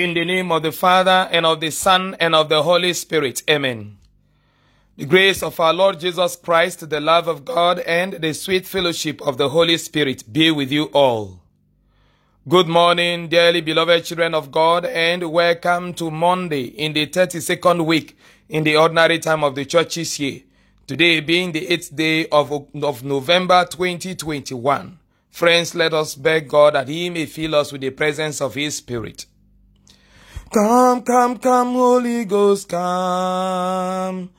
In the name of the Father, and of the Son, and of the Holy Spirit. Amen. The grace of our Lord Jesus Christ, the love of God, and the sweet fellowship of the Holy Spirit be with you all. Good morning, dearly beloved children of God, and welcome to Monday in the 32nd week in the ordinary time of the church's year. Today being the 8th day of, of November 2021. Friends, let us beg God that He may fill us with the presence of His Spirit. Come, come, come, Holy Ghost, come.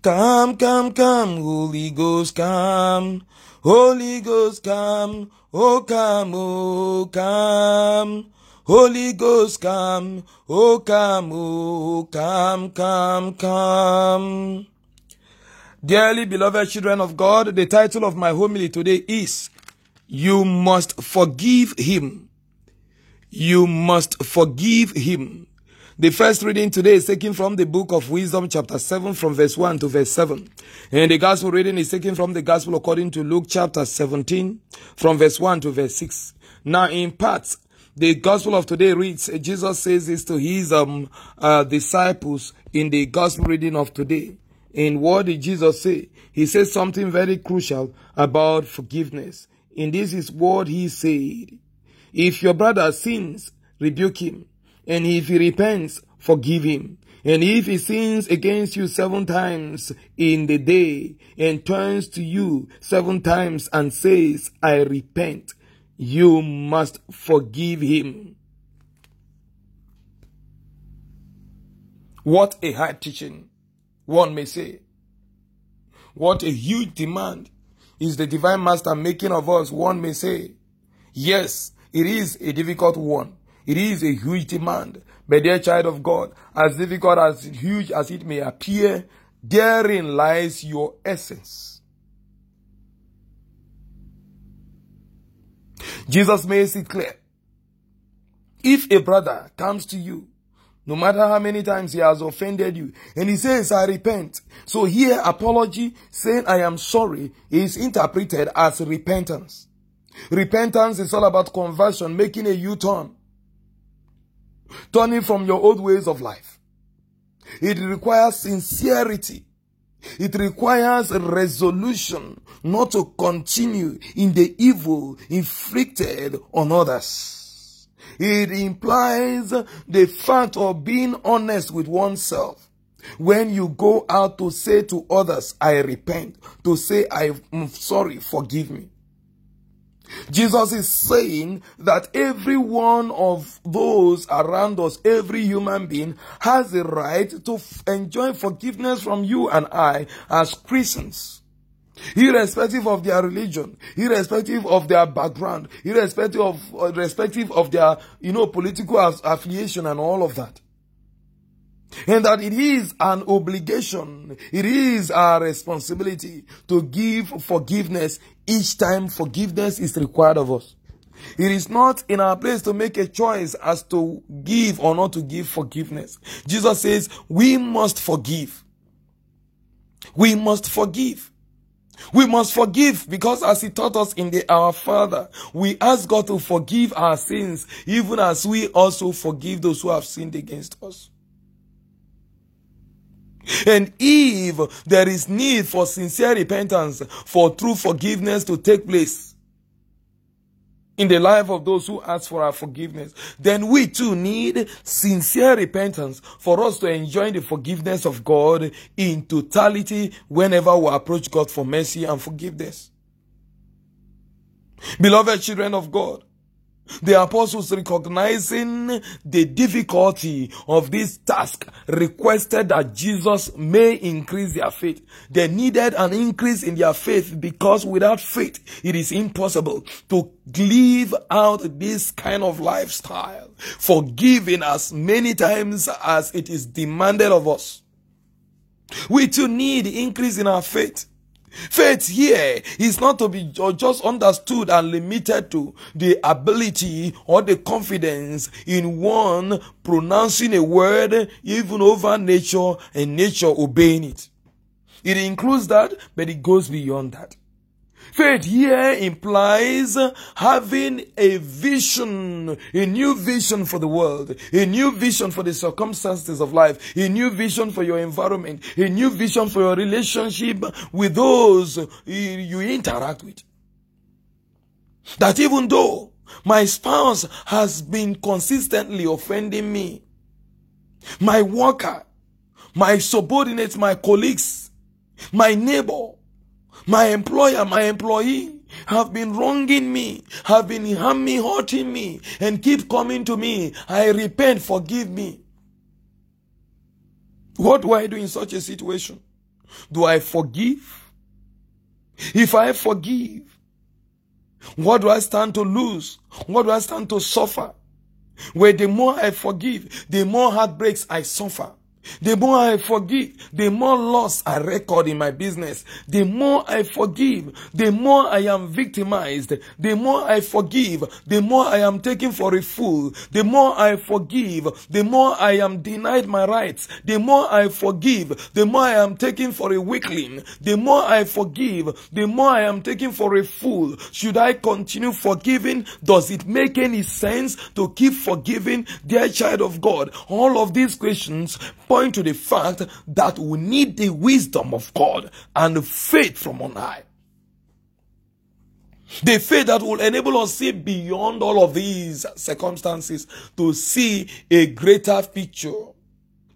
Come, come, come, Holy Ghost, come. Holy Ghost, come. Oh, come, oh, come. Holy Ghost, come. Oh, come, oh, come, come, come. Dearly beloved children of God, the title of my homily today is You Must Forgive Him. You must forgive him. The first reading today is taken from the book of Wisdom, chapter 7, from verse 1 to verse 7. And the gospel reading is taken from the gospel according to Luke, chapter 17, from verse 1 to verse 6. Now, in parts, the gospel of today reads, Jesus says this to his um, uh, disciples in the gospel reading of today. And what did Jesus say? He says something very crucial about forgiveness. In this is what he said. If your brother sins, rebuke him. And if he repents, forgive him. And if he sins against you seven times in the day and turns to you seven times and says, I repent, you must forgive him. What a hard teaching, one may say. What a huge demand is the divine master making of us, one may say. Yes, it is a difficult one. It is a huge demand. But dear child of God, as difficult as huge as it may appear, therein lies your essence. Jesus makes it clear. If a brother comes to you, no matter how many times he has offended you, and he says, I repent. So here, apology, saying I am sorry, is interpreted as repentance. Repentance is all about conversion, making a U-turn turning from your old ways of life. It requires sincerity. It requires resolution not to continue in the evil inflicted on others. It implies the fact of being honest with oneself. When you go out to say to others, I repent, to say, I'm sorry, forgive me. Jesus is saying that every one of those around us, every human being, has the right to f- enjoy forgiveness from you and I as Christians. Irrespective of their religion, irrespective of their background, irrespective of, uh, irrespective of their, you know, political affiliation and all of that. And that it is an obligation, it is our responsibility to give forgiveness each time forgiveness is required of us. It is not in our place to make a choice as to give or not to give forgiveness. Jesus says we must forgive. We must forgive. We must forgive because as he taught us in the Our Father, we ask God to forgive our sins even as we also forgive those who have sinned against us. And if there is need for sincere repentance, for true forgiveness to take place in the life of those who ask for our forgiveness, then we too need sincere repentance for us to enjoy the forgiveness of God in totality whenever we approach God for mercy and forgiveness. Beloved children of God, the apostles recognizing the difficulty of this task requested that Jesus may increase their faith. They needed an increase in their faith because without faith it is impossible to live out this kind of lifestyle, forgiving as many times as it is demanded of us. We too need increase in our faith. Faith here is not to be just understood and limited to the ability or the confidence in one pronouncing a word even over nature and nature obeying it. It includes that, but it goes beyond that. Faith here implies having a vision, a new vision for the world, a new vision for the circumstances of life, a new vision for your environment, a new vision for your relationship with those you interact with. That even though my spouse has been consistently offending me, my worker, my subordinates, my colleagues, my neighbor, my employer, my employee have been wronging me, have been harming, hurting me, and keep coming to me. I repent, forgive me. What do I do in such a situation? Do I forgive? If I forgive, what do I stand to lose? What do I stand to suffer? Where the more I forgive, the more heartbreaks I suffer. The more I forgive, the more loss I record in my business. The more I forgive, the more I am victimized. The more I forgive, the more I am taken for a fool. The more I forgive, the more I am denied my rights. The more I forgive, the more I am taken for a weakling. The more I forgive, the more I am taken for a fool. Should I continue forgiving? Does it make any sense to keep forgiving, dear child of God? All of these questions point to the fact that we need the wisdom of God and faith from on high. The faith that will enable us see beyond all of these circumstances to see a greater picture,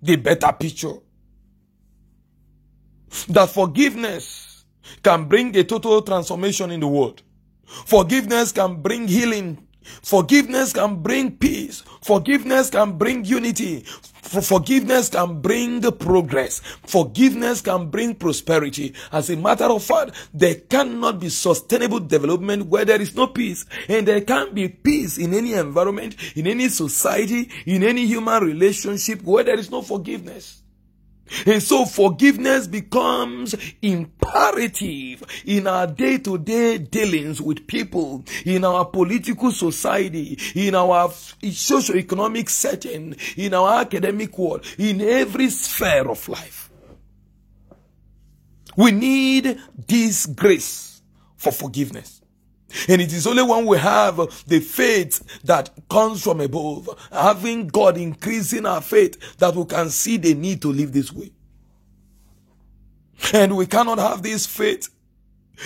the better picture. That forgiveness can bring a total transformation in the world. Forgiveness can bring healing. Forgiveness can bring peace. Forgiveness can bring unity. Forgiveness can bring progress. Forgiveness can bring prosperity. As a matter of fact, there cannot be sustainable development where there is no peace. And there can't be peace in any environment, in any society, in any human relationship where there is no forgiveness. And so forgiveness becomes imperative in our day-to-day dealings with people, in our political society, in our socio-economic setting, in our academic world, in every sphere of life. We need this grace for forgiveness. And it is only when we have the faith that comes from above, having God increasing our faith, that we can see the need to live this way. And we cannot have this faith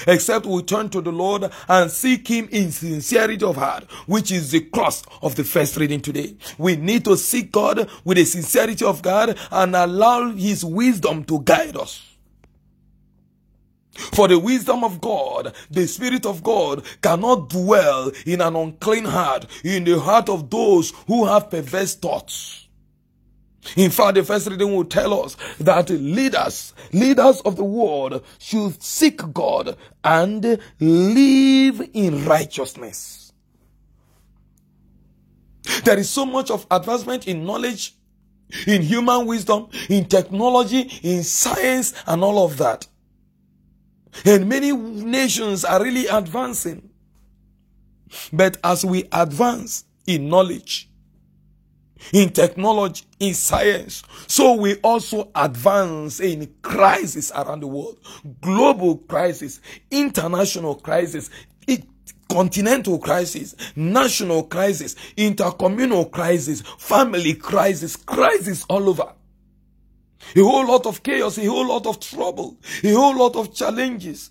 except we turn to the Lord and seek Him in sincerity of heart, which is the cross of the first reading today. We need to seek God with a sincerity of God and allow His wisdom to guide us. For the wisdom of God, the Spirit of God cannot dwell in an unclean heart, in the heart of those who have perverse thoughts. In fact, the first reading will tell us that leaders, leaders of the world should seek God and live in righteousness. There is so much of advancement in knowledge, in human wisdom, in technology, in science, and all of that. And many nations are really advancing. But as we advance in knowledge, in technology, in science, so we also advance in crisis around the world. Global crisis, international crisis, continental crisis, national crisis, intercommunal crisis, family crisis, crisis all over. A whole lot of chaos, a whole lot of trouble, a whole lot of challenges.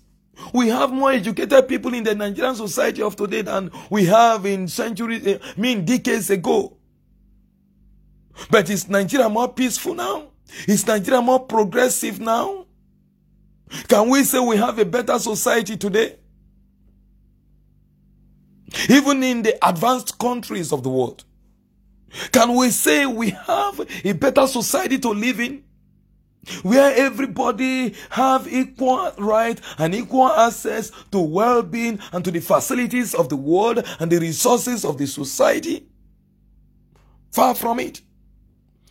We have more educated people in the Nigerian society of today than we have in centuries, eh, I mean decades ago. But is Nigeria more peaceful now? Is Nigeria more progressive now? Can we say we have a better society today? Even in the advanced countries of the world. Can we say we have a better society to live in? Where everybody have equal right and equal access to well-being and to the facilities of the world and the resources of the society far from it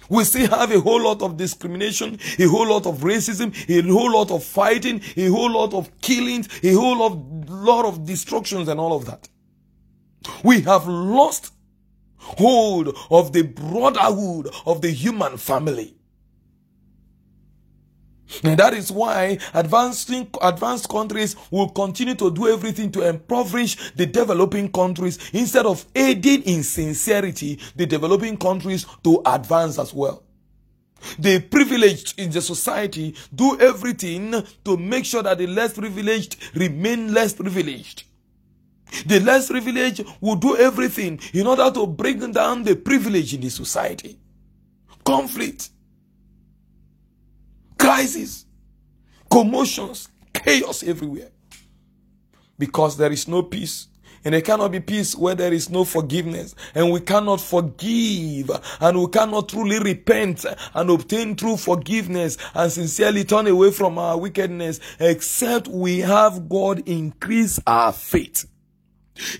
we still have a whole lot of discrimination, a whole lot of racism, a whole lot of fighting, a whole lot of killings, a whole lot, lot of destructions and all of that. We have lost hold of the brotherhood of the human family. And that is why advancing, advanced countries will continue to do everything to impoverish the developing countries instead of aiding in sincerity the developing countries to advance as well. The privileged in the society do everything to make sure that the less privileged remain less privileged. The less privileged will do everything in order to bring down the privilege in the society. Conflict crisis, commotions, chaos everywhere. Because there is no peace. And there cannot be peace where there is no forgiveness. And we cannot forgive. And we cannot truly repent and obtain true forgiveness and sincerely turn away from our wickedness except we have God increase our faith.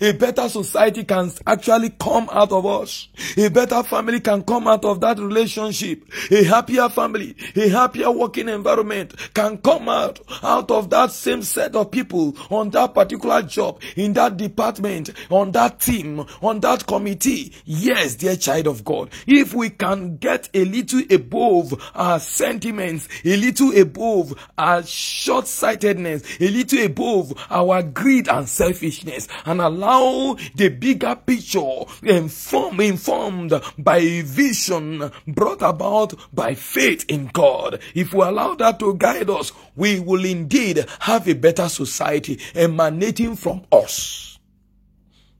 A better society can actually come out of us. A better family can come out of that relationship. A happier family, a happier working environment can come out, out of that same set of people on that particular job, in that department, on that team, on that committee. Yes, dear child of God, if we can get a little above our sentiments, a little above our short-sightedness, a little above our greed and selfishness, and allow the bigger picture inform, informed by vision brought about by faith in God. If we allow that to guide us, we will indeed have a better society emanating from us.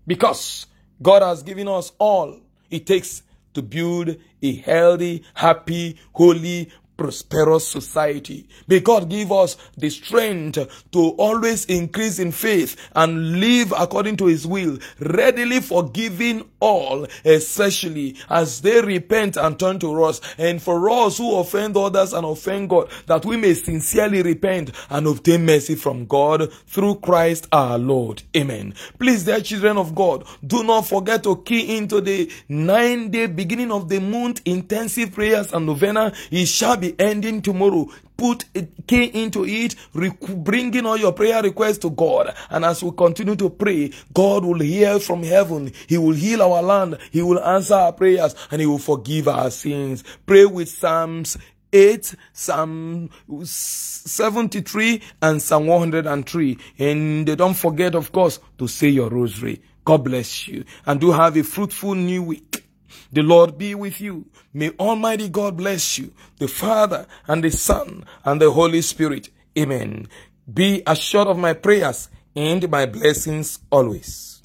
Because God has given us all it takes to build a healthy, happy, holy, prosperous society. May God give us the strength to always increase in faith and live according to His will, readily forgiving all, especially as they repent and turn to us. And for us who offend others and offend God, that we may sincerely repent and obtain mercy from God through Christ our Lord. Amen. Please, dear children of God, do not forget to key into the nine day beginning of the month intensive prayers and novena. It shall be ending tomorrow. Put a key into it, bringing all your prayer requests to God. And as we continue to pray, God will hear from heaven. He will heal our land. He will answer our prayers and He will forgive our sins. Pray with Psalms 8, Psalm 73, and Psalm 103. And don't forget, of course, to say your rosary. God bless you. And do have a fruitful new week. The Lord be with you. May Almighty God bless you, the Father and the Son and the Holy Spirit. Amen. Be assured of my prayers and my blessings always.